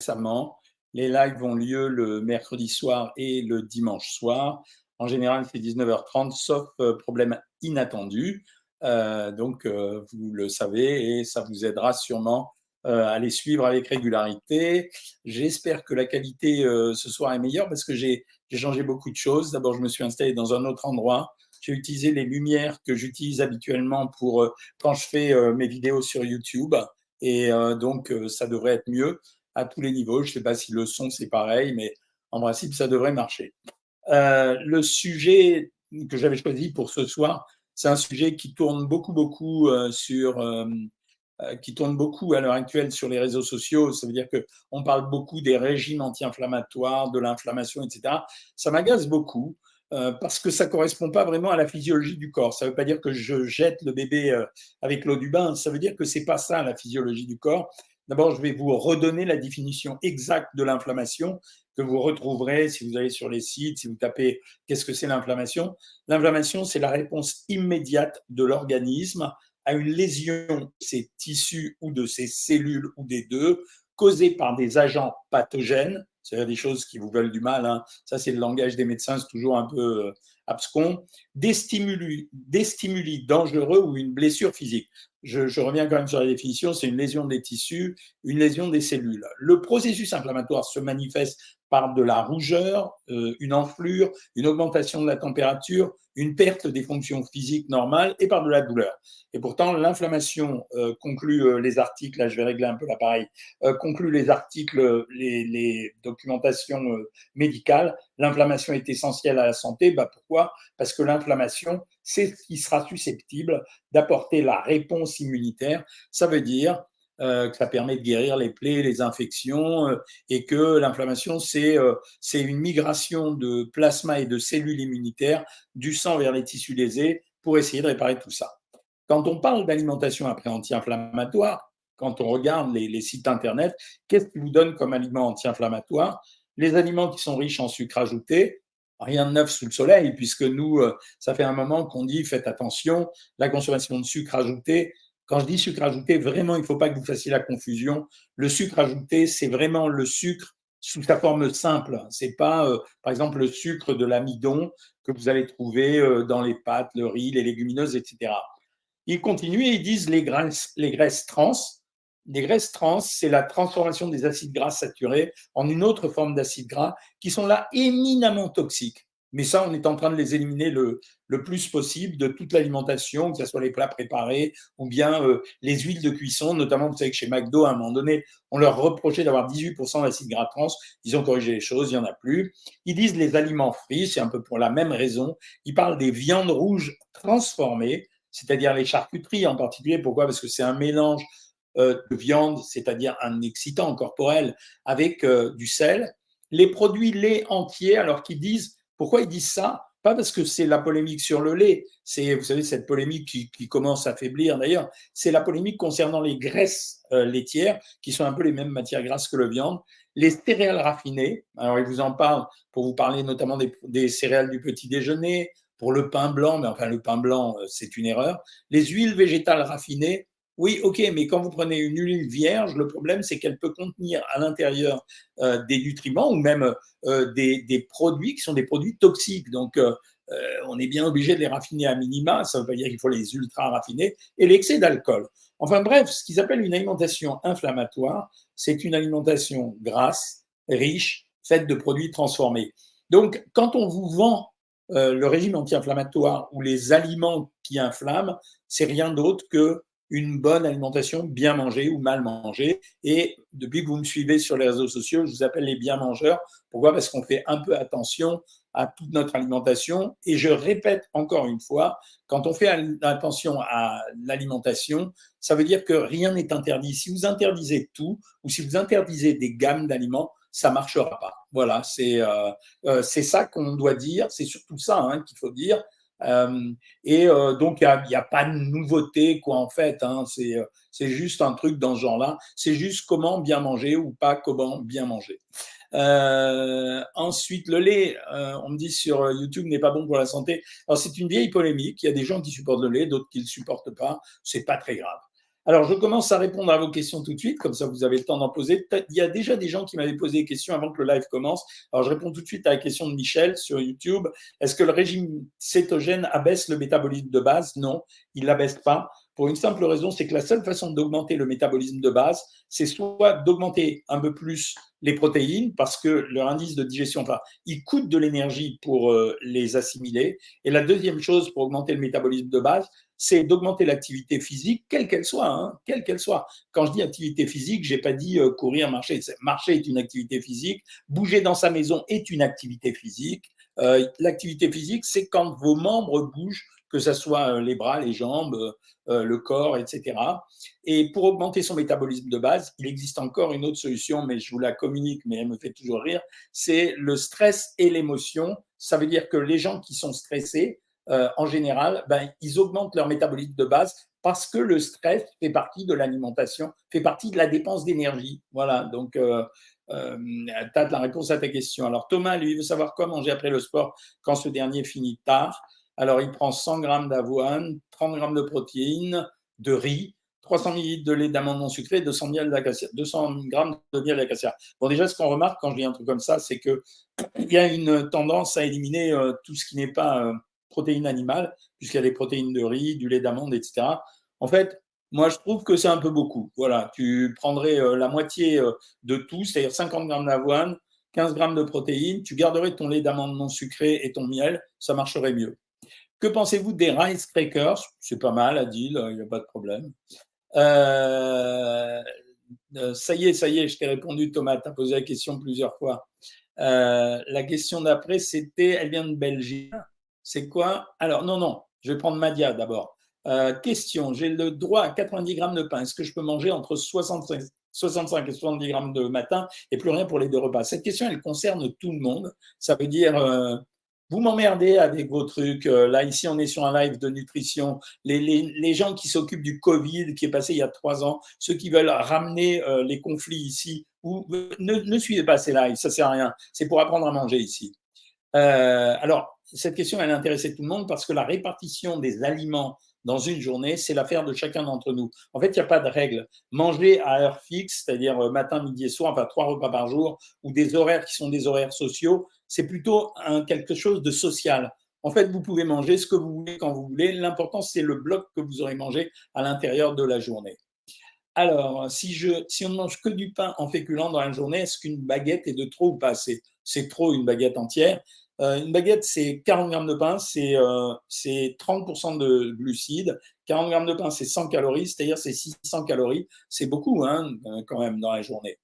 récemment. Les lives ont lieu le mercredi soir et le dimanche soir. En général, c'est 19h30, sauf euh, problème inattendu. Euh, donc, euh, vous le savez et ça vous aidera sûrement à les suivre avec régularité. J'espère que la qualité ce soir est meilleure parce que j'ai changé beaucoup de choses. D'abord, je me suis installé dans un autre endroit. J'ai utilisé les lumières que j'utilise habituellement pour quand je fais mes vidéos sur YouTube. Et donc, ça devrait être mieux à tous les niveaux. Je ne sais pas si le son, c'est pareil, mais en principe, ça devrait marcher. Euh, le sujet que j'avais choisi pour ce soir, c'est un sujet qui tourne beaucoup, beaucoup euh, sur, euh, qui tourne beaucoup à l'heure actuelle sur les réseaux sociaux. Ça veut dire que on parle beaucoup des régimes anti-inflammatoires, de l'inflammation, etc. Ça m'agace beaucoup. parce que ça correspond pas vraiment à la physiologie du corps. Ça veut pas dire que je jette le bébé avec l'eau du bain. Ça veut dire que c'est pas ça la physiologie du corps. D'abord, je vais vous redonner la définition exacte de l'inflammation que vous retrouverez si vous allez sur les sites, si vous tapez qu'est-ce que c'est l'inflammation? L'inflammation, c'est la réponse immédiate de l'organisme à une lésion de ses tissus ou de ses cellules ou des deux, causée par des agents pathogènes, c'est-à-dire des choses qui vous veulent du mal. Hein. Ça, c'est le langage des médecins, c'est toujours un peu euh, abscon, des stimuli, des stimuli dangereux ou une blessure physique je, reviens quand même sur la définition, c'est une lésion des tissus, une lésion des cellules. Le processus inflammatoire se manifeste par de la rougeur, euh, une enflure, une augmentation de la température, une perte des fonctions physiques normales et par de la douleur. Et pourtant, l'inflammation euh, conclut euh, les articles, là je vais régler un peu l'appareil, conclut les articles, les, documentations médicales. L'inflammation est essentielle à la santé. Bah, pourquoi? Parce que l'inflammation, c'est ce qui sera susceptible d'apporter la réponse immunitaire. Ça veut dire euh, que ça permet de guérir les plaies, les infections, euh, et que l'inflammation, euh, c'est une migration de plasma et de cellules immunitaires du sang vers les tissus lésés pour essayer de réparer tout ça. Quand on parle d'alimentation après anti-inflammatoire, quand on regarde les, sites internet, qu'est-ce qui vous donne comme aliment anti-inflammatoire? Les aliments qui sont riches en sucre ajouté, rien de neuf sous le soleil, puisque nous, ça fait un moment qu'on dit faites attention, la consommation de sucre ajouté, quand je dis sucre ajouté, vraiment, il ne faut pas que vous fassiez la confusion. Le sucre ajouté, c'est vraiment le sucre sous sa forme simple. C'est pas, euh, par exemple, le sucre de l'amidon que vous allez trouver euh, dans les pâtes, le riz, les légumineuses, etc. Ils continuent et ils disent les graisses, les graisses trans. Les graisses trans, c'est la transformation des acides gras saturés en une autre forme d'acides gras qui sont là éminemment toxiques. Mais ça, on est en train de les éliminer le, le plus possible de toute l'alimentation, que ce soit les plats préparés ou bien euh, les huiles de cuisson. Notamment, vous savez que chez McDo, à un moment donné, on leur reprochait d'avoir 18% d'acide gras trans. Ils ont corrigé les choses, il n'y en a plus. Ils disent les aliments frits, c'est un peu pour la même raison. Ils parlent des viandes rouges transformées, c'est-à-dire les charcuteries en particulier. Pourquoi? Parce que c'est un mélange euh, de viande, c'est-à-dire un excitant corporel, avec euh, du sel. Les produits laits entiers, alors qu'ils disent pourquoi ils disent ça? Pas parce que c'est la polémique sur le lait, c'est, vous savez, cette polémique qui, commence à faiblir d'ailleurs, c'est la polémique concernant les graisses euh, laitières, qui sont un peu les mêmes matières grasses que le viande. Les céréales raffinées, alors ils vous en parlent pour vous parler notamment des, céréales du petit déjeuner, pour le pain blanc, mais enfin le pain blanc, euh, c'est une erreur. Les huiles végétales raffinées, oui, ok, mais quand vous prenez une huile vierge, le problème, c'est qu'elle peut contenir à l'intérieur euh, des nutriments ou même euh, des, produits qui sont des produits toxiques. Donc, euh, on est bien obligé de les raffiner à minima. Ça veut pas dire qu'il faut les ultra raffiner et l'excès d'alcool. Enfin bref, ce qu'ils appellent une alimentation inflammatoire, c'est une alimentation grasse, riche, faite de produits transformés. Donc, quand on vous vend le régime anti-inflammatoire ou les aliments qui inflamment, c'est rien d'autre que une bonne alimentation bien mangée ou mal mangée. Et depuis que vous me suivez sur les réseaux sociaux, je vous appelle les bien mangeurs. Pourquoi? Parce qu'on fait un peu attention à toute notre alimentation. Et je répète encore une fois, quand on fait attention à l'alimentation, ça veut dire que rien n'est interdit. Si vous interdisez tout ou si vous interdisez des gammes d'aliments, ça marchera pas. Voilà, c'est euh, euh, c'est ça qu'on doit dire. C'est surtout ça hein, qu'il faut dire. Euh, et euh, donc, il n'y a, pas de nouveauté, quoi, en fait. Hein, euh, c'est juste un truc dans ce genre-là. C'est juste comment bien manger ou pas comment bien manger. ensuite, le lait, on me dit sur YouTube, n'est pas bon pour la santé. Alors, c'est une vieille polémique. Il y a des gens qui supportent le lait, d'autres qui ne le supportent pas. C'est pas très grave. Alors, je commence à répondre à vos questions tout de suite, comme ça vous avez le temps d'en poser. Il y a déjà des gens qui m'avaient posé des questions avant que le live commence. Alors, je réponds tout de suite à la question de Michel sur YouTube. Est-ce que le régime cétogène abaisse le métabolisme de base? Non, il l'abaisse pas. Pour une simple raison, c'est que la seule façon d'augmenter le métabolisme de base, c'est soit d'augmenter un peu plus les protéines, parce que leur indice de digestion, enfin, il coûte de l'énergie pour euh, les assimiler. Et la deuxième chose pour augmenter le métabolisme de base, c'est d'augmenter l'activité physique, quelle qu'elle soit, hein, quelle qu'elle soit. Quand je dis activité physique, j'ai pas dit euh, courir, marcher. Marcher est une activité physique. Bouger dans sa maison est une activité physique. Euh, l'activité physique, c'est quand vos membres bougent que ce soit euh, les bras, les jambes, euh, euh, le corps, etc. Et pour augmenter son métabolisme de base, il existe encore une autre solution, mais je vous la communique, mais elle me fait toujours rire, c'est le stress et l'émotion. Ça veut dire que les gens qui sont stressés, en général, ben, ils augmentent leur métabolisme de base parce que le stress fait partie de l'alimentation, fait partie de la dépense d'énergie. Voilà, donc euh, euh, tu as la réponse à ta question. Alors Thomas, lui, veut savoir quoi manger après le sport quand ce dernier finit tard. Alors, il prend 100 grammes d'avoine, 30 grammes de protéines, de riz, 300 ml de lait d'amande non sucré, 200 200 grammes de miel d'acacia. Bon, déjà, ce qu'on remarque quand je dis un truc comme ça, c'est qu'il y a une tendance à éliminer euh, tout ce qui n'est pas euh, protéines animales, puisqu'il y a des protéines de riz, du lait d'amande, etc. En fait, moi, je trouve que c'est un peu beaucoup. Voilà, tu prendrais euh, la moitié de tout, c'est-à-dire 50 grammes d'avoine, 15 grammes de protéines, tu garderais ton lait d'amande non sucré et ton miel, ça marcherait mieux. Que pensez-vous des rice crackers? C'est pas mal, Adil, il n'y a pas de problème. Euh, euh, ça y est, ça y est, je t'ai répondu, Thomas, tu as posé la question plusieurs fois. Euh, la question d'après, c'était, elle vient de Belgique. C'est quoi? Alors, non, non, je vais prendre Madia d'abord. question, j'ai le droit à 90 grammes de pain. Est-ce que je peux manger entre 65, 65 et 70 grammes de matin et plus rien pour les deux repas? Cette question, elle concerne tout le monde. Ça veut dire vous m'emmerdez avec vos trucs. Euh, là, ici, on est sur un live de nutrition. Les, les, les gens qui s'occupent du Covid, qui est passé il y a trois ans, ceux qui veulent ramener euh, les conflits ici, ou, ne, ne, suivez pas ces lives, ça sert à rien. C'est pour apprendre à manger ici. Euh, alors, cette question, elle a intéressé tout le monde parce que la répartition des aliments dans une journée, c'est l'affaire de chacun d'entre nous. En fait, il n'y a pas de règle. Manger à heure fixe, c'est-à-dire matin, midi et soir, enfin trois repas par jour, ou des horaires qui sont des horaires sociaux, c'est plutôt quelque chose de social. En fait, vous pouvez manger ce que vous voulez quand vous voulez. L'important, c'est le bloc que vous aurez mangé à l'intérieur de la journée. Alors, si, je, si on ne mange que du pain en féculent dans la journée, est-ce qu'une baguette est de trop ou pas? C'est trop une baguette entière. Euh, une baguette, c'est 40 grammes de pain, c'est euh, 30% de glucides. 40 grammes de pain, c'est 100 calories, c'est-à-dire c'est 600 calories. C'est beaucoup hein, quand même dans la journée.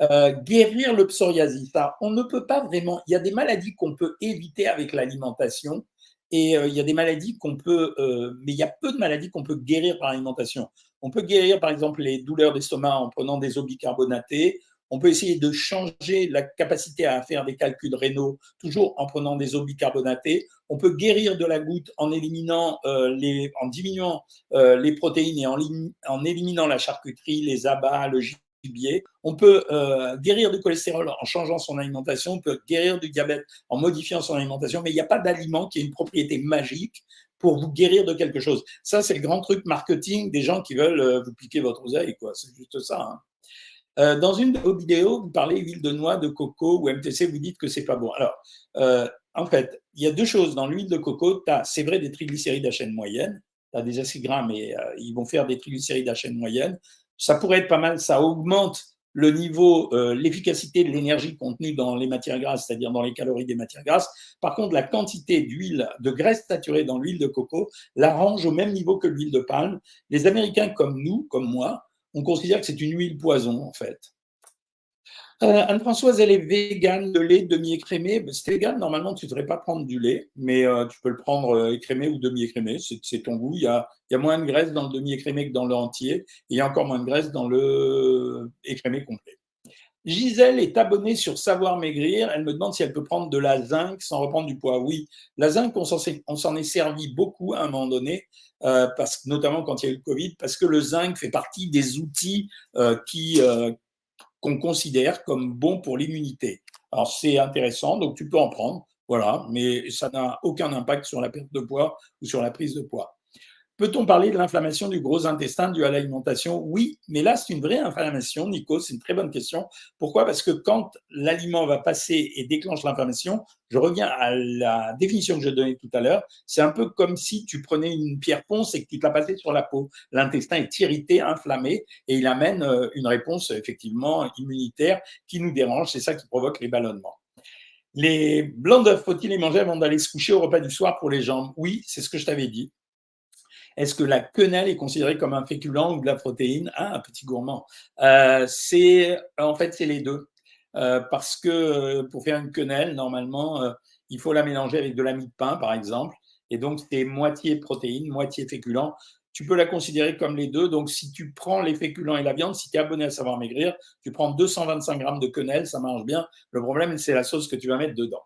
Euh, guérir le psoriasis. on ne peut pas vraiment. Il y a des maladies qu'on peut éviter avec l'alimentation et euh, il y a des maladies qu'on peut, euh, mais il y a peu de maladies qu'on peut guérir par l'alimentation. On peut guérir par exemple les douleurs d'estomac en prenant des eaux bicarbonatées. On peut essayer de changer la capacité à faire des calculs rénaux, toujours en prenant des eaux bicarbonatées. On peut guérir de la goutte en éliminant les, en diminuant les protéines et en, éliminant la charcuterie, les abats, le on peut euh, guérir du cholestérol en changeant son alimentation, on peut guérir du diabète en modifiant son alimentation, mais il n'y a pas d'aliment qui ait une propriété magique pour vous guérir de quelque chose. Ça, c'est le grand truc marketing des gens qui veulent euh, vous piquer votre oseille, quoi. C'est juste ça. Hein. Euh, dans une de vos vidéos, vous parlez huile de noix, de coco ou MTC, vous dites que c'est pas bon. Alors, en fait, il y a deux choses. Dans l'huile de coco, c'est vrai, des triglycérides à chaîne moyenne. Tu as des acides gras, mais ils vont faire des triglycérides à chaîne moyenne ça pourrait être pas mal, ça augmente le niveau, euh, l'efficacité de l'énergie contenue dans les matières grasses, c'est-à-dire dans les calories des matières grasses. Par contre, la quantité d'huile, de graisse saturée dans l'huile de coco, la range au même niveau que l'huile de palme. Les Américains comme nous, comme moi, on considère que c'est une huile poison, en fait. Euh, Anne-Françoise, elle est végane de lait demi-écrémé. Ben, c'est végane, normalement, tu ne devrais pas prendre du lait, mais euh, tu peux le prendre euh, écrémé ou demi-écrémé. C'est ton goût. Il y, a, il y, a, moins de graisse dans le demi-écrémé que dans le entier. Et il y a encore moins de graisse dans le écrémé complet. Gisèle est abonnée sur Savoir Maigrir. Elle me demande si elle peut prendre de la zinc sans reprendre du poids. Oui, la zinc, on s'en est servi beaucoup à un moment donné, parce, notamment quand il y a eu le Covid, parce que le zinc fait partie des outils qui, qu'on considère comme bon pour l'immunité. Alors c'est intéressant, donc tu peux en prendre, voilà, mais ça n'a aucun impact sur la perte de poids ou sur la prise de poids. Peut-on parler de l'inflammation du gros intestin due à l'alimentation? Oui, mais là, c'est une vraie inflammation, Nico, c'est une très bonne question. Pourquoi? Parce que quand l'aliment va passer et déclenche l'inflammation, je reviens à la définition que je donnais tout à l'heure, c'est un peu comme si tu prenais une pierre ponce et que tu te la passais sur la peau. L'intestin est irrité, inflammé, et il amène euh, une réponse effectivement immunitaire qui nous dérange, c'est ça qui provoque les ballonnements. Les blancs d'œufs, faut-il les manger avant d'aller se coucher au repas du soir pour les jambes? Oui, c'est ce que je t'avais dit. Est-ce que la quenelle est considérée comme un féculent ou de la protéine? Ah, un petit gourmand. Euh, c'est en fait c'est les deux, euh, parce que euh, pour faire une quenelle, normalement, euh, il faut la mélanger avec de la mie de pain, par exemple, et donc c'est moitié protéine, moitié féculent. Tu peux la considérer comme les deux. Donc, si tu prends les féculents et la viande, si tu es abonné à Savoir Maigrir, tu prends 225 grammes de quenelle, ça marche bien. Le problème, c'est la sauce que tu vas mettre dedans.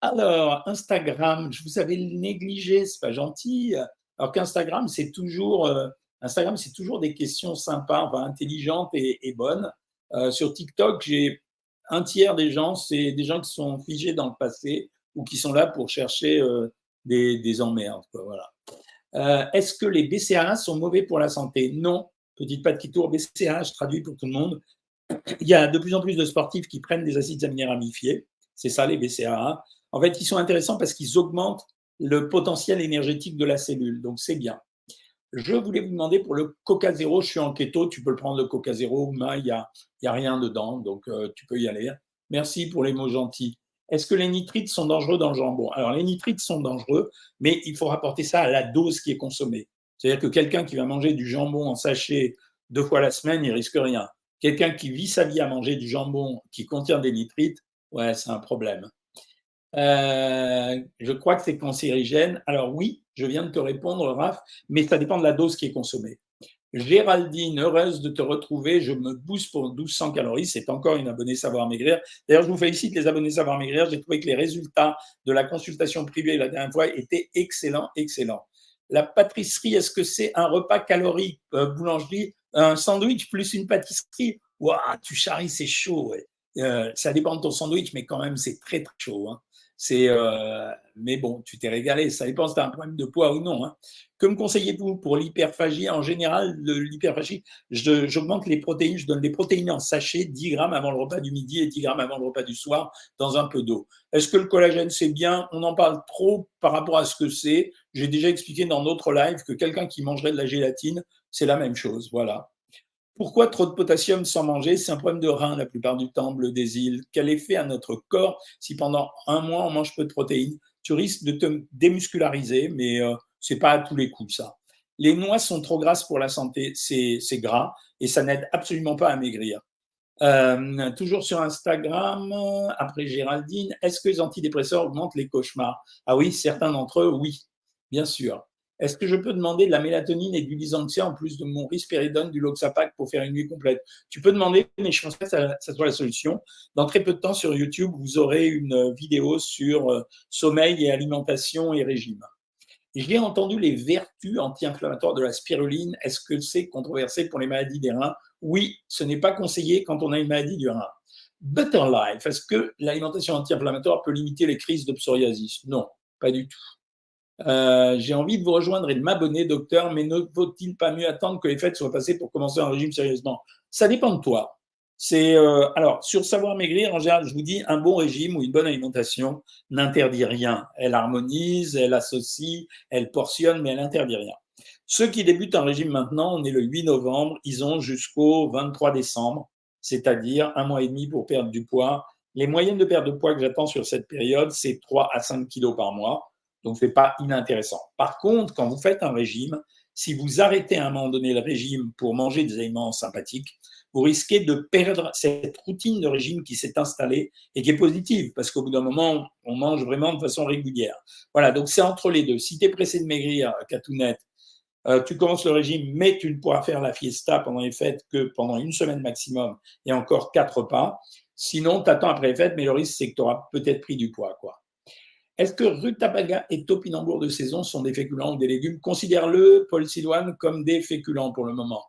Alors, Instagram, je vous avais négligé, c'est pas gentil. Alors qu'Instagram, c'est toujours, euh, Instagram, c'est toujours des questions sympas, intelligentes et, bonnes. Euh, sur TikTok, j'ai un tiers des gens, c'est des gens qui sont figés dans le passé ou qui sont là pour chercher euh, des, des, emmerdes. Voilà. Est-ce que les BCAA sont mauvais pour la santé? Non. Petite patte qui tourne, BCAA, je traduis pour tout le monde. Il y a de plus en plus de sportifs qui prennent des acides aminés ramifiés. C'est ça, les BCAA. En fait, ils sont intéressants parce qu'ils augmentent le potentiel énergétique de la cellule. Donc, c'est bien. Je voulais vous demander pour le Coca Zéro, je suis en keto, tu peux le prendre le Coca Zéro, mais il n'y a, y a rien dedans, donc euh, tu peux y aller. Merci pour les mots gentils. Est-ce que les nitrites sont dangereux dans le jambon? Alors, les nitrites sont dangereux, mais il faut rapporter ça à la dose qui est consommée. C'est-à-dire que quelqu'un qui va manger du jambon en sachet deux fois la semaine, il risque rien. Quelqu'un qui vit sa vie à manger du jambon qui contient des nitrites, ouais, c'est un problème. Euh, je crois que c'est cancérigène. Alors oui, je viens de te répondre, Raph, mais ça dépend de la dose qui est consommée. Géraldine, heureuse de te retrouver. Je me booste pour 1200 calories. C'est encore une abonnée Savoir Maigrir. D'ailleurs, je vous félicite les abonnés Savoir Maigrir. J'ai trouvé que les résultats de la consultation privée la dernière fois étaient excellents, excellents. La pâtisserie, est-ce que c'est un repas calorique euh, Boulangerie, un sandwich plus une pâtisserie? Waouh, tu charries, c'est chaud. Euh, ça dépend de ton sandwich, mais quand même, c'est très, très chaud. Hein. C'est, euh, mais bon, tu t'es régalé. Ça dépend si tu as un problème de poids ou non. Hein. Que me conseillez-vous pour l'hyperphagie? En général, l'hyperphagie, j'augmente les protéines. Je donne des protéines en sachet, 10 grammes avant le repas du midi et 10 grammes avant le repas du soir, dans un peu d'eau. Est-ce que le collagène, c'est bien? On en parle trop par rapport à ce que c'est. J'ai déjà expliqué dans d'autres lives que quelqu'un qui mangerait de la gélatine, c'est la même chose. Voilà. Pourquoi trop de potassium sans manger? C'est un problème de rein la plupart du temps, bleu des îles. Quel effet à notre corps si pendant un mois on mange peu de protéines? Tu risques de te démusculariser, mais euh, c'est pas à tous les coups ça. Les noix sont trop grasses pour la santé, c'est gras et ça n'aide absolument pas à maigrir. Euh, toujours sur Instagram, après Géraldine, est-ce que les antidépresseurs augmentent les cauchemars? Ah oui, certains d'entre eux, oui, bien sûr. Est-ce que je peux demander de la mélatonine et du lysanxia en plus de mon risperidone, du Loxapac pour faire une nuit complète? Tu peux demander, mais je pense pas que ça, soit la solution. Dans très peu de temps sur YouTube, vous aurez une vidéo sur euh, sommeil et alimentation et régime. J'ai entendu les vertus anti-inflammatoires de la spiruline. Est-ce que c'est controversé pour les maladies des reins? Oui, ce n'est pas conseillé quand on a une maladie du rein. Better Life, est-ce que l'alimentation anti-inflammatoire peut limiter les crises de psoriasis? Non, pas du tout. Euh, j'ai envie de vous rejoindre et de m'abonner, docteur, mais ne vaut-il pas mieux attendre que les fêtes soient passées pour commencer un régime sérieusement? Ça dépend de toi. C'est euh, alors sur savoir maigrir en général, je vous dis un bon régime ou une bonne alimentation n'interdit rien. Elle harmonise, elle associe, elle portionne, mais elle n'interdit rien. Ceux qui débutent un régime maintenant, on est le 8 novembre, ils ont jusqu'au 23 décembre, c'est-à-dire un mois et demi pour perdre du poids. Les moyennes de perte de poids que j'attends sur cette période, c'est 3 à 5 kilos par mois. Donc, ce n'est pas inintéressant. Par contre, quand vous faites un régime, si vous arrêtez à un moment donné le régime pour manger des aliments sympathiques, vous risquez de perdre cette routine de régime qui s'est installée et qui est positive, parce qu'au bout d'un moment, on mange vraiment de façon régulière. Voilà, donc c'est entre les deux. Si tu es pressé de maigrir, Catounette, euh, tu commences le régime, mais tu ne pourras faire la fiesta pendant les fêtes que pendant une semaine maximum et encore quatre repas. Sinon, tu attends après les fêtes, mais le risque, c'est que tu auras peut-être pris du poids. quoi. Est-ce que rutabaga et topinambour de saison sont des féculents ou des légumes? Considère-le, Paul Sidoine, comme des féculents pour le moment.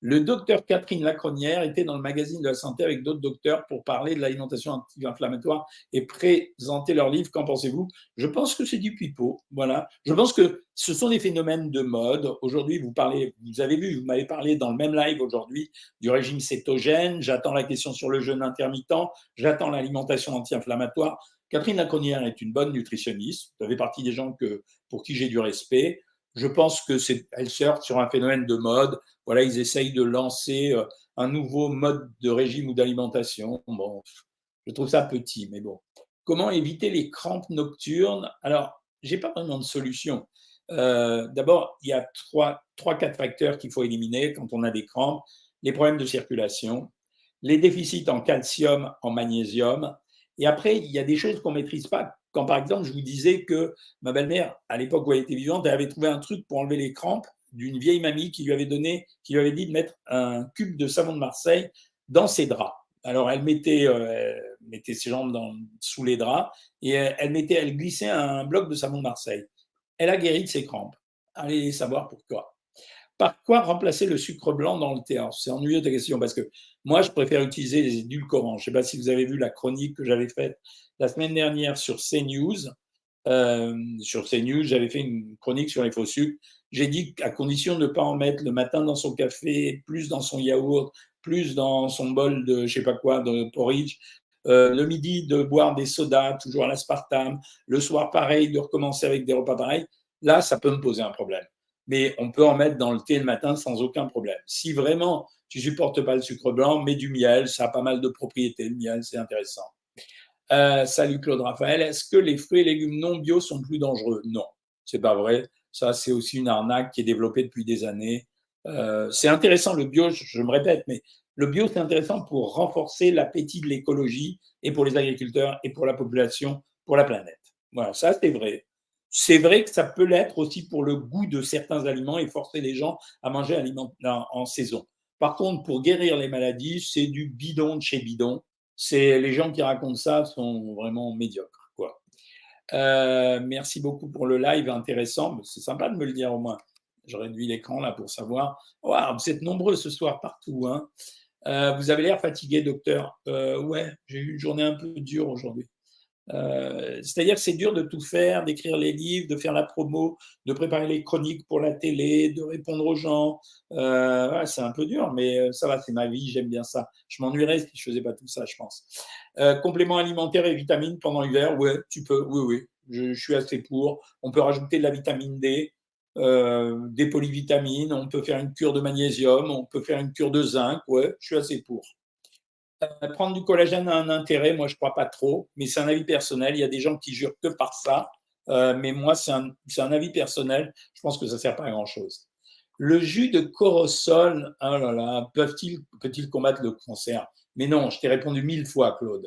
Le docteur Catherine Lacronière était dans le magazine de la santé avec d'autres docteurs pour parler de l'alimentation anti-inflammatoire et présenter leur livre. Qu'en pensez-vous? Je pense que c'est du pipeau. Voilà. Je pense que ce sont des phénomènes de mode. Aujourd'hui, vous parlez, vous avez vu, vous m'avez parlé dans le même live aujourd'hui du régime cétogène. J'attends la question sur le jeûne intermittent. J'attends l'alimentation anti-inflammatoire. Catherine Lacronière est une bonne nutritionniste. Vous avez partie des gens que, pour qui j'ai du respect. Je pense que c'est, elle sur un phénomène de mode. Voilà, ils essayent de lancer euh, un nouveau mode de régime ou d'alimentation. Bon, je trouve ça petit, mais bon. Comment éviter les crampes nocturnes? Alors, j'ai pas vraiment de solution. Euh, d'abord, il y a trois, trois, quatre facteurs qu'il faut éliminer quand on a des crampes les problèmes de circulation, les déficits en calcium, en magnésium, et après, il y a des choses qu'on ne maîtrise pas quand par exemple, je vous disais que ma belle-mère, à l'époque où elle était vivante, elle avait trouvé un truc pour enlever les crampes d'une vieille mamie qui lui avait donné, qui lui avait dit de mettre un cube de savon de Marseille dans ses draps. Alors elle mettait, euh, mettait ses jambes dans, sous les draps et elle, mettait, elle glissait un bloc de savon de Marseille. Elle a guéri de ses crampes. Allez savoir pourquoi. Par quoi remplacer le sucre blanc dans le thé C'est ennuyeux ta question parce que moi, je préfère utiliser les édulcorants. Je ne sais pas si vous avez vu la chronique que j'avais faite la semaine dernière sur CNews. Euh, sur CNews, j'avais fait une chronique sur les faux sucres. J'ai dit qu'à condition de ne pas en mettre le matin dans son café, plus dans son yaourt, plus dans son bol de je sais pas quoi, de porridge, euh, le midi de boire des sodas, toujours à l'aspartame, le soir pareil, de recommencer avec des repas pareils, là, ça peut me poser un problème mais on peut en mettre dans le thé le matin sans aucun problème. Si vraiment tu supportes pas le sucre blanc, mets du miel, ça a pas mal de propriétés, le miel, c'est intéressant. Euh, salut Claude Raphaël, est-ce que les fruits et légumes non bio sont plus dangereux? Non, c'est pas vrai. Ça, c'est aussi une arnaque qui est développée depuis des années. Euh, c'est intéressant le bio, je, me répète, mais le bio, c'est intéressant pour renforcer l'appétit de l'écologie et pour les agriculteurs et pour la population, pour la planète. Voilà, ça c'est vrai. C'est vrai que ça peut l'être aussi pour le goût de certains aliments et forcer les gens à manger en saison. Par contre, pour guérir les maladies, c'est du bidon de chez bidon. C'est les gens qui racontent ça sont vraiment médiocres. Quoi. Euh, merci beaucoup pour le live intéressant. C'est sympa de me le dire au moins. Je réduis l'écran là pour savoir. vous êtes nombreux ce soir partout. Hein. Euh, vous avez l'air fatigué, docteur. Euh, ouais, j'ai eu une journée un peu dure aujourd'hui. Euh, c'est-à-dire c'est dur de tout faire, d'écrire les livres, de faire la promo, de préparer les chroniques pour la télé, de répondre aux gens. Euh, c'est un peu dur, mais euh, ça va, c'est ma vie, j'aime bien ça. Je m'ennuierais si je faisais pas tout ça, je pense. compléments alimentaires et vitamines pendant l'hiver, ouais, tu peux, oui, oui, je, je, suis assez pour. On peut rajouter de la vitamine D, des polyvitamines, on peut faire une cure de magnésium, on peut faire une cure de zinc, ouais, je suis assez pour. Euh, prendre du collagène a un intérêt, moi je crois pas trop, mais c'est un avis personnel. Il y a des gens qui jurent que par ça, euh, mais moi c'est un, avis personnel. Je pense que ça ne sert pas à grand chose. Le jus de corosol, oh là là, peuvent-ils peut combattre le cancer? Mais non, je t'ai répondu mille fois, Claude.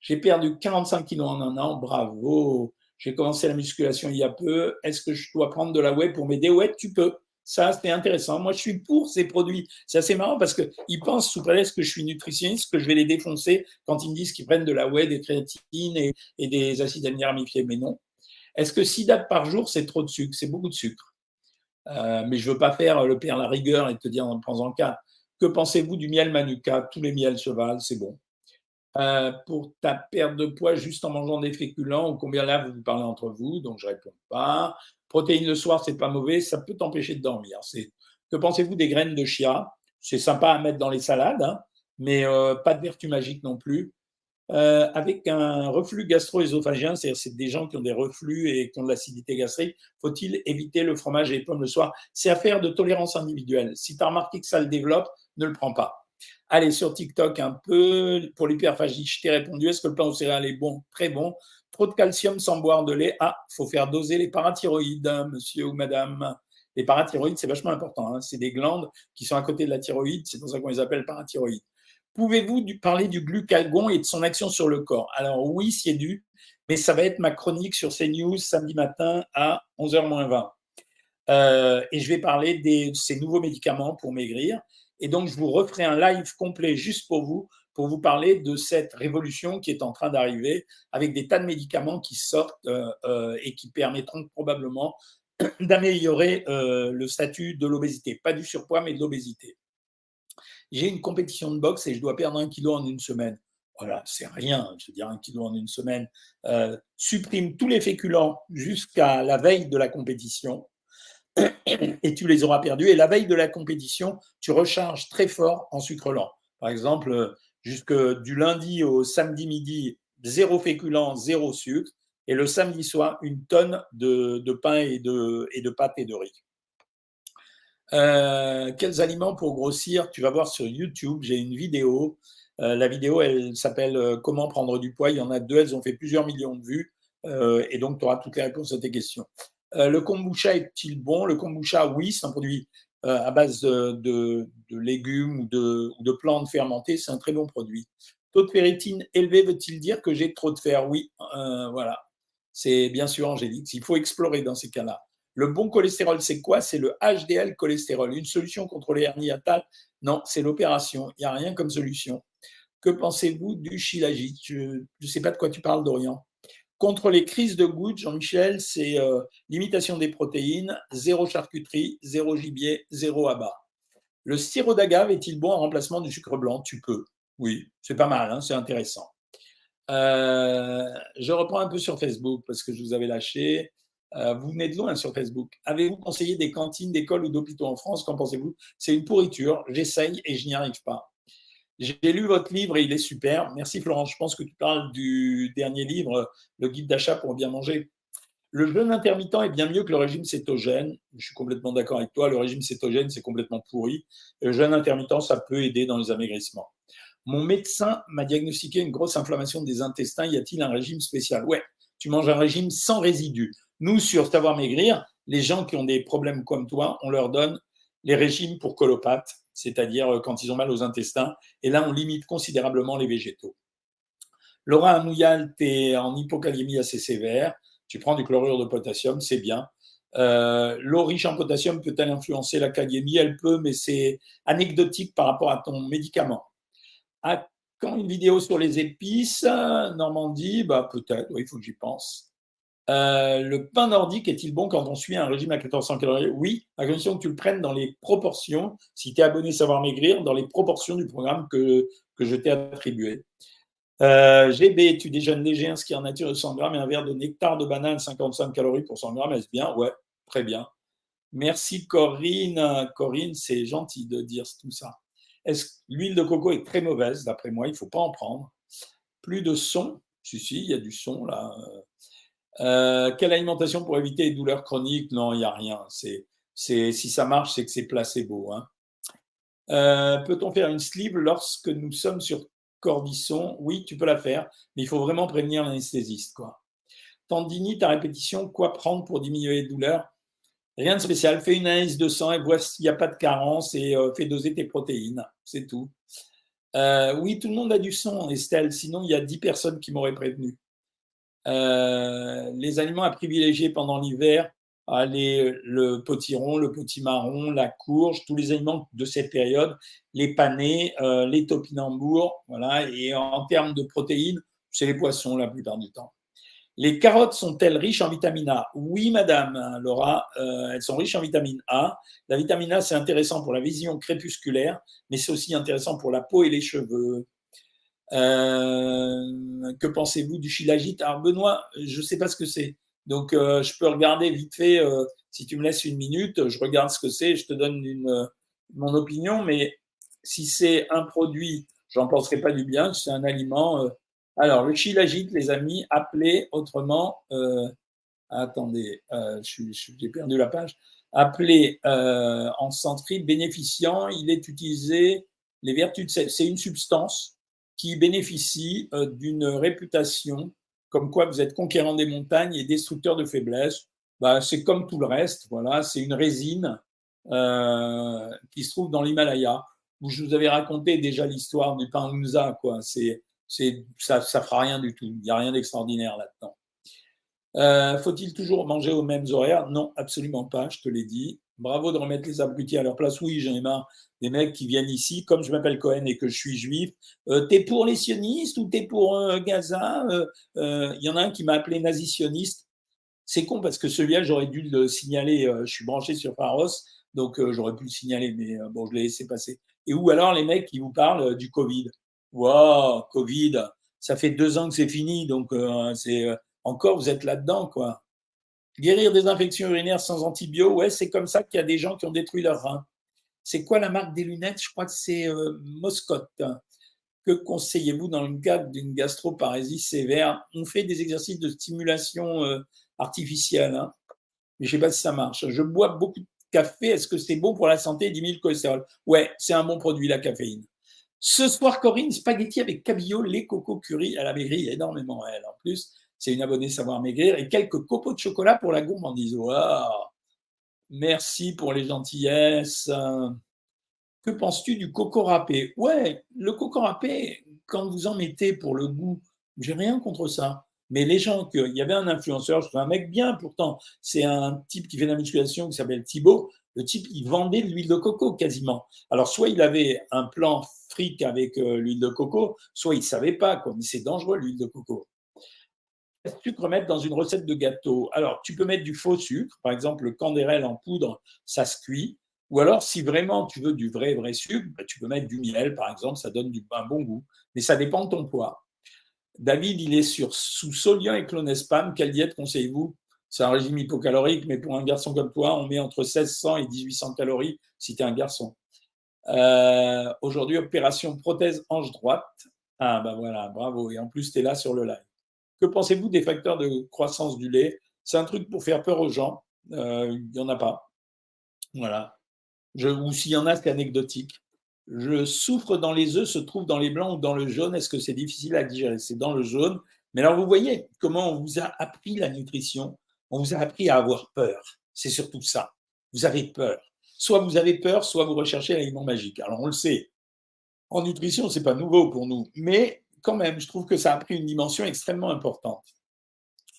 J'ai perdu 45 kilos en un an, bravo. J'ai commencé la musculation il y a peu. Est-ce que je dois prendre de la whey pour m'aider? Ouais, tu peux. Ça, c'était intéressant. Moi, je suis pour ces produits. C'est assez marrant parce qu'ils pensent sous prétexte que je suis nutritionniste, que je vais les défoncer quand ils me disent qu'ils prennent de la whey, des créatines et, des acides aminés ramifiés. Mais non. Est-ce que 6 dates par jour, c'est trop de sucre? C'est beaucoup de sucre. Euh, mais je ne veux pas faire le père la rigueur et te dire, en prends en cas. Que pensez-vous du miel manuka? Tous les miels valent, c'est bon. Euh, pour ta perte de poids juste en mangeant des féculents, ou combien là vous parlez entre vous, donc je réponds pas. Protéines le soir, c'est pas mauvais, ça peut t'empêcher de dormir. Que pensez-vous des graines de chia? C'est sympa à mettre dans les salades, hein, mais euh, pas de vertu magique non plus. Euh, avec un reflux gastro-œsophagien, c'est-à-dire c'est des gens qui ont des reflux et qui ont de l'acidité gastrique, faut-il éviter le fromage et les pommes le soir? C'est affaire de tolérance individuelle. Si tu as remarqué que ça le développe, ne le prends pas. Allez, sur TikTok un peu, pour l'hyperphagie, je t'ai répondu, est-ce que le pain au céréales est bon? Très bon. Trop de calcium sans boire de lait. Ah, faut faire doser les parathyroïdes, hein, monsieur ou madame. Les parathyroïdes, c'est vachement important. Hein. C'est des glandes qui sont à côté de la thyroïde, c'est pour ça qu'on les appelle parathyroïdes. Pouvez-vous parler du glucagon et de son action sur le corps? Alors oui, c'est dû, mais ça va être ma chronique sur CNews samedi matin à 11h20. Euh, et je vais parler de ces nouveaux médicaments pour maigrir. Et donc, je vous referai un live complet juste pour vous, pour vous parler de cette révolution qui est en train d'arriver avec des tas de médicaments qui sortent euh, euh, et qui permettront probablement d'améliorer euh, le statut de l'obésité. Pas du surpoids, mais de l'obésité. j'ai une compétition de boxe et je dois perdre un kilo en une semaine. Voilà, c'est rien, je veux dire, un kilo en une semaine. Supprime tous les féculents jusqu'à la veille de la compétition et tu les auras perdus. Et la veille de la compétition, tu recharges très fort en sucre lent. Par exemple, jusque du lundi au samedi midi, zéro féculent, zéro sucre. Et le samedi soir, une tonne de, pain et de, et de pâtes et de riz. Euh, quels aliments pour grossir? Tu vas voir sur YouTube, j'ai une vidéo. Euh, la vidéo, elle s'appelle euh, Comment prendre du poids. Il y en a deux, elles ont fait plusieurs millions de vues. et donc, tu auras toutes les réponses à tes questions. Le kombucha est-il bon? Le kombucha, oui, c'est un produit à base de, légumes ou de, plantes fermentées. C'est un très bon produit. Taux de ferritine élevé veut-il dire que j'ai trop de fer? Oui, voilà. C'est bien sûr, Angélique. Il faut explorer dans ces cas-là. Le bon cholestérol, c'est quoi? C'est le HDL cholestérol. Une solution contre les hernies atales? Non, c'est l'opération. Il n'y a rien comme solution. Que pensez-vous du shilajit Je ne sais pas de quoi tu parles, Dorian. Contre les crises de goutte, Jean-Michel, c'est euh, limitation des protéines, zéro charcuterie, zéro gibier, zéro abat. Le sirop d'agave est-il bon en remplacement du sucre blanc? Tu peux. Oui, c'est pas mal, hein, c'est intéressant. Euh, je reprends un peu sur Facebook parce que je vous avais lâché. Euh, vous venez de loin sur Facebook. Avez-vous conseillé des cantines d'écoles ou d'hôpitaux en France? Qu'en pensez-vous? C'est une pourriture. J'essaye et je n'y arrive pas. J'ai lu votre livre et il est super. Merci Florence. Je pense que tu parles du dernier livre, le guide d'achat pour bien manger. Le jeûne intermittent est bien mieux que le régime cétogène. Je suis complètement d'accord avec toi. Le régime cétogène, c'est complètement pourri. Le jeûne intermittent, ça peut aider dans les amaigrissements. Mon médecin m'a diagnostiqué une grosse inflammation des intestins. Y a-t-il un régime spécial? Ouais, tu manges un régime sans résidus. Nous, sur Savoir Maigrir, les gens qui ont des problèmes comme toi, on leur donne les régimes pour colopathes, c'est-à-dire euh, quand ils ont mal aux intestins. Et là, on limite considérablement les végétaux. Laura Amouyal, tu es en hypokaliémie assez sévère. Tu prends du chlorure de potassium, c'est bien. Euh, l'eau riche en potassium peut-elle influencer la kaliémie Elle peut, mais c'est anecdotique par rapport à ton médicament. À quand une vidéo sur les épices Normandie, bah peut-être, il faut que j'y pense. Euh, le pain nordique est-il bon quand on suit un régime à 1400 calories? Oui, à condition que tu le prennes dans les proportions, si tu es abonné Savoir Maigrir, dans les proportions du programme que, que je t'ai attribué. Euh, GB, tu déjeunes léger, un ski en nature de 100 grammes et un verre de nectar de banane, 55 calories pour 100 grammes, est-ce bien? Ouais, très bien. Merci Corinne. Corinne, c'est gentil de dire tout ça. L'huile de coco est très mauvaise, d'après moi, il ne faut pas en prendre. Plus de son, si, si, il y a du son là. Euh, quelle alimentation pour éviter les douleurs chroniques? Non, il n'y a rien. C'est, si ça marche, c'est que c'est placebo. Hein. Euh, peut-on faire une sleeve lorsque nous sommes sur Cordisson Oui, tu peux la faire, mais il faut vraiment prévenir l'anesthésiste. Quoi. Tendinite à répétition, quoi prendre pour diminuer les douleurs? Rien de spécial. Fais une analyse de sang et vois s'il n'y a pas de carence et euh, fais doser tes protéines. C'est tout. oui, tout le monde a du sang, Estelle. Sinon, il y a 10 personnes qui m'auraient prévenu. Euh, les aliments à privilégier pendant l'hiver, le potiron, le potimarron, la courge, tous les aliments de cette période, les panais, euh, les topinambours, voilà. Et en termes de protéines, c'est les poissons la plupart du temps. Les carottes sont-elles riches en vitamine A? Oui, madame hein, Laura, euh, elles sont riches en vitamine A. La vitamine A, c'est intéressant pour la vision crépusculaire, mais c'est aussi intéressant pour la peau et les cheveux. Euh, que pensez-vous du shilajit Alors Benoît, je ne sais pas ce que c'est. Donc euh, je peux regarder vite fait, euh, si tu me laisses une minute, je regarde ce que c'est, je te donne une, mon opinion, mais si c'est un produit, j'en penserai pas du bien, c'est un aliment. alors le shilajit, les amis, appelé autrement, attendez, j'ai perdu la page, appelé en centride bénéficiant, il est utilisé, les vertus, c'est une substance qui bénéficie euh, d'une réputation comme quoi vous êtes conquérant des montagnes et destructeur de faiblesses. Bah, c'est comme tout le reste, voilà, c'est une résine euh, qui se trouve dans l'Himalaya. Où je vous avais raconté déjà l'histoire du pain Unza, quoi. C'est, c'est, ça, ça fera rien du tout. Il n'y a rien d'extraordinaire là-dedans. Euh, faut-il toujours manger aux mêmes horaires? Non, absolument pas. Je te l'ai dit. Bravo de remettre les abrutis à leur place. Oui, j'en ai marre des mecs qui viennent ici, comme je m'appelle Cohen et que je suis juif. Euh, t'es pour les sionistes ou t'es pour euh, Gaza? Il euh, y en a un qui m'a appelé nazi-sioniste. C'est con parce que celui-là, j'aurais dû le signaler. je suis branché sur Pharos, donc j'aurais pu le signaler, mais bon, je l'ai laissé passer. Et ou alors les mecs qui vous parlent du Covid. Waouh, Covid, ça fait deux ans que c'est fini, donc c'est encore vous êtes là-dedans, quoi. Guérir des infections urinaires sans antibio, ouais, c'est comme ça qu'il y a des gens qui ont détruit leurs reins. C'est quoi la marque des lunettes? Je crois que c'est Moscotte. Que conseillez-vous dans le cadre d'une gastroparésie sévère? On fait des exercices de stimulation artificielle, hein. mais je ne sais pas si ça marche. Je bois beaucoup de café. Est-ce que c'est bon pour la santé? 10 000 cholestérol Ouais, c'est un bon produit, la caféine. Ce soir, Corinne, spaghetti avec cabillaud, lait, coco, curry. Elle a maigri énormément, elle. En plus, c'est une abonnée Savoir Maigrir. Et quelques copeaux de chocolat pour la gourmandise. Merci pour les gentillesses. Que penses-tu du coco râpé? Ouais, le coco râpé, quand vous en mettez pour le goût, j'ai rien contre ça. Mais les gens, il y avait un influenceur, c'est un mec bien pourtant, c'est un type qui fait de la musculation qui s'appelle Thibaut. Le type, il vendait de l'huile de coco quasiment. Alors, soit il avait un plan fric avec euh, l'huile de coco, soit il ne savait pas, quoi. mais c'est dangereux l'huile de coco. Sucre mettre dans une recette de gâteau Alors, tu peux mettre du faux sucre, par exemple le candérel en poudre, ça se cuit. Ou alors, si vraiment tu veux du vrai, vrai sucre, bah, tu peux mettre du miel, par exemple, ça donne du, un bon goût. Mais ça dépend de ton poids. David, il est sur sous Solium et Clonespam. Quelle diète conseillez-vous? C'est un régime hypocalorique, mais pour un garçon comme toi, on met entre 1600 et 1800 calories si tu es un garçon. Euh, aujourd'hui, opération prothèse hanche droite. Ah, ben voilà, bravo. Et en plus, tu es là sur le live. Que pensez-vous des facteurs de croissance du lait? C'est un truc pour faire peur aux gens. Euh, il n'y en a pas. Voilà. Je, ou s'il y en a, c'est anecdotique. Je souffre dans les œufs, se trouve dans les blancs ou dans le jaune. Est-ce que c'est difficile à digérer? C'est dans le jaune. Mais alors, vous voyez comment on vous a appris la nutrition? On vous a appris à avoir peur. C'est surtout ça. Vous avez peur. Soit vous avez peur, soit vous recherchez l'aliment magique. Alors, on le sait. En nutrition, c'est pas nouveau pour nous. Mais quand même, je trouve que ça a pris une dimension extrêmement importante.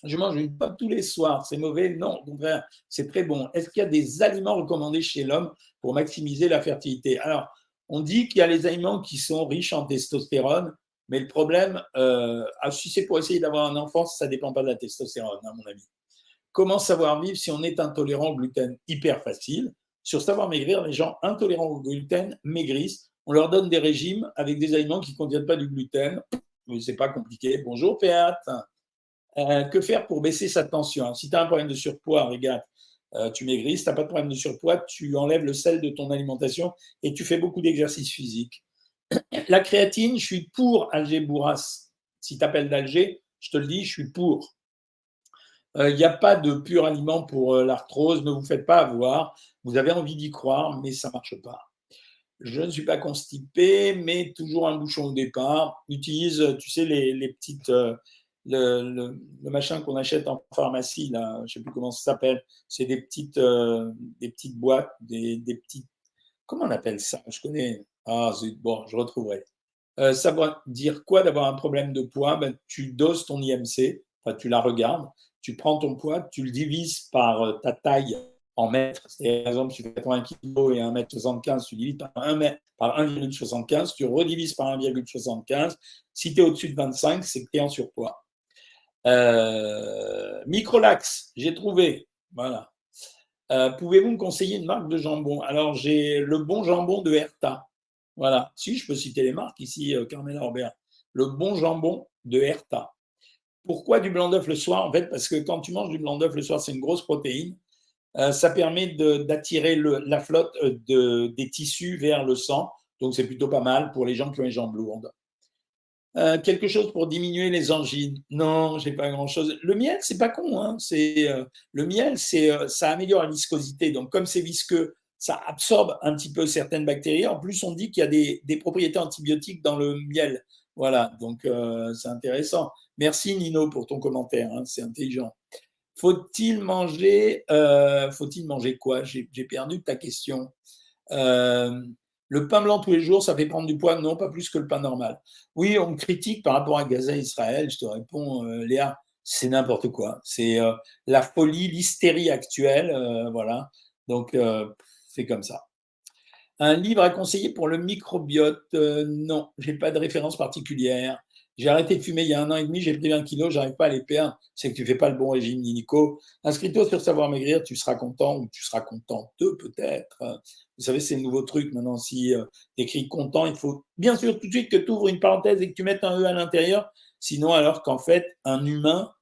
Je mange une pomme tous les soirs, c'est mauvais? Non, au contraire, c'est très bon. Est-ce qu'il y a des aliments recommandés chez l'homme pour maximiser la fertilité? Alors, on dit qu'il y a les aliments qui sont riches en testostérone, mais le problème, euh, ah, si c'est pour essayer d'avoir un enfant, ça ne dépend pas de la testostérone, à mon avis. Comment savoir vivre si on est intolérant au gluten? Hyper facile. Sur Savoir Maigrir, les gens intolérants au gluten maigrissent. On leur donne des régimes avec des aliments qui ne contiennent pas du gluten. Ce n'est pas compliqué. Bonjour, Péat. Euh, que faire pour baisser sa tension? Si tu as un problème de surpoids, regarde, euh, tu maigris, si tu n'as pas de problème de surpoids, tu enlèves le sel de ton alimentation et tu fais beaucoup d'exercices physiques. La créatine, je suis pour Alger Bourras. Si tu appelles d'Alger, je te le dis, je suis pour. Il euh, n'y a pas de pur aliment pour euh, l'arthrose, ne vous faites pas avoir. Vous avez envie d'y croire, mais ça ne marche pas. Je ne suis pas constipé, mais toujours un bouchon au départ. Utilise, tu sais, les, petites, le, machin qu'on achète en pharmacie, là, je ne sais plus comment ça s'appelle, c'est des petites, euh, des petites boîtes, des, petites. Comment on appelle ça? Je connais. Ah, bon, je retrouverai. Euh, ça veut dire quoi d'avoir un problème de poids? Ben, Tu doses ton IMC, enfin, tu la regardes, tu prends ton poids, tu le divises par euh, ta taille en mètres. Par exemple, tu fais 80 kg et 1m75, tu divises par 1 par 1,75, tu redivises par 1,75. Si tu es au-dessus de 25, c'est que tu es en surpoids. Euh, Microlax, j'ai trouvé. Voilà. Euh, pouvez-vous me conseiller une marque de jambon? Alors, j'ai le bon jambon de Herta. Voilà. Si, je peux citer les marques ici, euh, Carmela Orbert. Le bon jambon de Herta. Pourquoi du blanc d'œuf le soir? En fait, parce que quand tu manges du blanc d'œuf le soir, c'est une grosse protéine. Ça permet d'attirer la flotte de, des tissus vers le sang. Donc, c'est plutôt pas mal pour les gens qui ont les jambes lourdes. Euh, quelque chose pour diminuer les angines Non, j'ai pas grand-chose. Le miel, c'est pas con. Hein. C'est euh, le miel, c'est euh, ça améliore la viscosité. Donc comme c'est visqueux, ça absorbe un petit peu certaines bactéries. En plus, on dit qu'il y a des, des, propriétés antibiotiques dans le miel. Voilà, donc c'est intéressant. Merci Nino pour ton commentaire. Hein. C'est intelligent. Faut-il manger Faut-il manger quoi? J'ai perdu ta question. Le pain blanc tous les jours, ça fait prendre du poids? Non, pas plus que le pain normal. Oui, on me critique par rapport à Gaza Israël. Je te réponds, euh, Léa, c'est n'importe quoi. C'est euh, la folie, l'hystérie actuelle. Euh, voilà. Donc, c'est comme ça. Un livre à conseiller pour le microbiote Non, j'ai pas de référence particulière. J'ai arrêté de fumer il y a un an et demi, j'ai pris 20 kilos, j'arrive pas à les perdre. C'est que tu fais pas le bon régime, Nico. Inscris-toi sur Savoir Maigrir, tu seras content ou tu seras content peut-être. Vous savez, c'est le nouveau truc maintenant. Si euh, tu écris content, il faut bien sûr tout de suite que tu ouvres une parenthèse et que tu mettes un E à l'intérieur. Sinon, alors qu'en fait, un humain,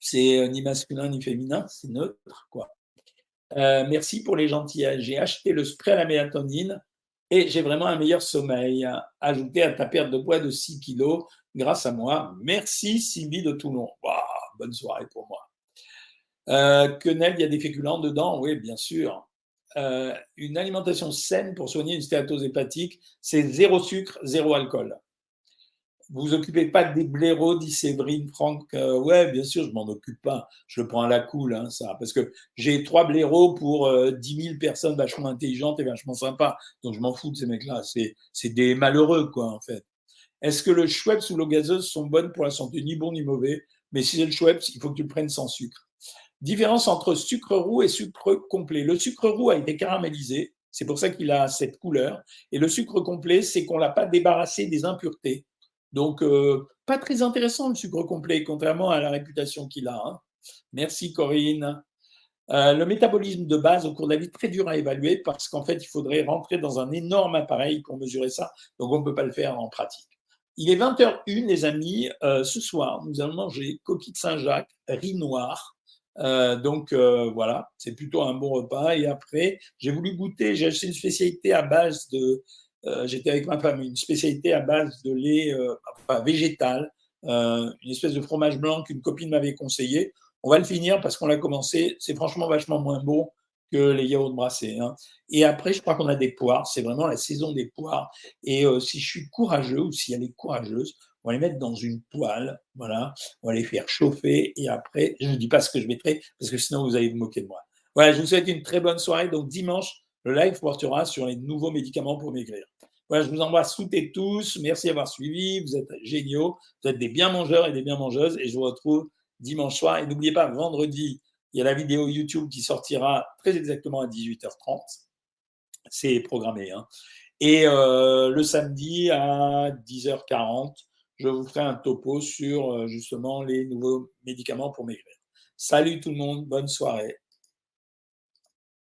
c'est euh, ni masculin ni féminin, c'est neutre, quoi. Euh, merci pour les gentillesses. J'ai acheté le spray à la mélatonine et j'ai vraiment un meilleur sommeil. Ajouté à ta perte de poids de 6 kilos grâce à moi. Merci Sylvie de Toulon. bonne soirée pour moi. Euh, Quenelle, il y a des féculents dedans? Oui, bien sûr. Euh, une alimentation saine pour soigner une stéatose hépatique, c'est zéro sucre, zéro alcool. Vous occupez pas des blaireaux, dit Séverine Franck. Euh, ouais, bien sûr, je m'en occupe pas. Je le prends à la cool, hein, ça. Parce que j'ai trois blaireaux pour euh, 10 000 personnes vachement intelligentes et vachement sympas. Donc, je m'en fous de ces mecs-là. C'est des malheureux, quoi, en fait. Est-ce que le Schweppes ou l'eau gazeuse sont bonnes pour la santé Ni bon ni mauvais? Mais si c'est le Schweppes, il faut que tu le prennes sans sucre. Différence entre sucre roux et sucre complet. Le sucre roux a été caramélisé. C'est pour ça qu'il a cette couleur. Et le sucre complet, c'est qu'on l'a pas débarrassé des impuretés. Donc, euh, pas très intéressant le sucre complet, contrairement à la réputation qu'il a. Hein. Merci Corinne. Euh, le métabolisme de base au cours de la vie, très dur à évaluer parce qu'en fait, il faudrait rentrer dans un énorme appareil pour mesurer ça. Donc, on ne peut pas le faire en pratique. Il est 20h01, les amis. Euh, ce soir, nous allons manger coquille de Saint-Jacques, riz noir. donc voilà, c'est plutôt un bon repas. Et après, j'ai voulu goûter, j'ai acheté une spécialité à base de euh, j'étais avec ma femme, une spécialité à base de lait euh, végétal, euh, une espèce de fromage blanc qu'une copine m'avait conseillé. On va le finir parce qu'on l'a commencé. C'est franchement vachement moins bon que les yaourts brassés. Hein. Et après, je crois qu'on a des poires. C'est vraiment la saison des poires. Et si je suis courageux ou si elle est courageuse, on va les mettre dans une poêle. Voilà. On va les faire chauffer. Et après, je ne dis pas ce que je mettrai parce que sinon vous allez vous moquer de moi. Voilà, je vous souhaite une très bonne soirée. Donc dimanche, le live portera sur les nouveaux médicaments pour maigrir. Voilà, je vous embrasse toutes et tous. Merci d'avoir suivi. Vous êtes géniaux. Vous êtes des bien mangeurs et des bien mangeuses. Et je vous retrouve dimanche soir. Et n'oubliez pas, vendredi, il y a la vidéo YouTube qui sortira très exactement à 18h30. C'est programmé. Hein. Et euh, le samedi à 10h40, je vous ferai un topo sur euh, justement les nouveaux médicaments pour maigrir. Salut tout le monde, bonne soirée.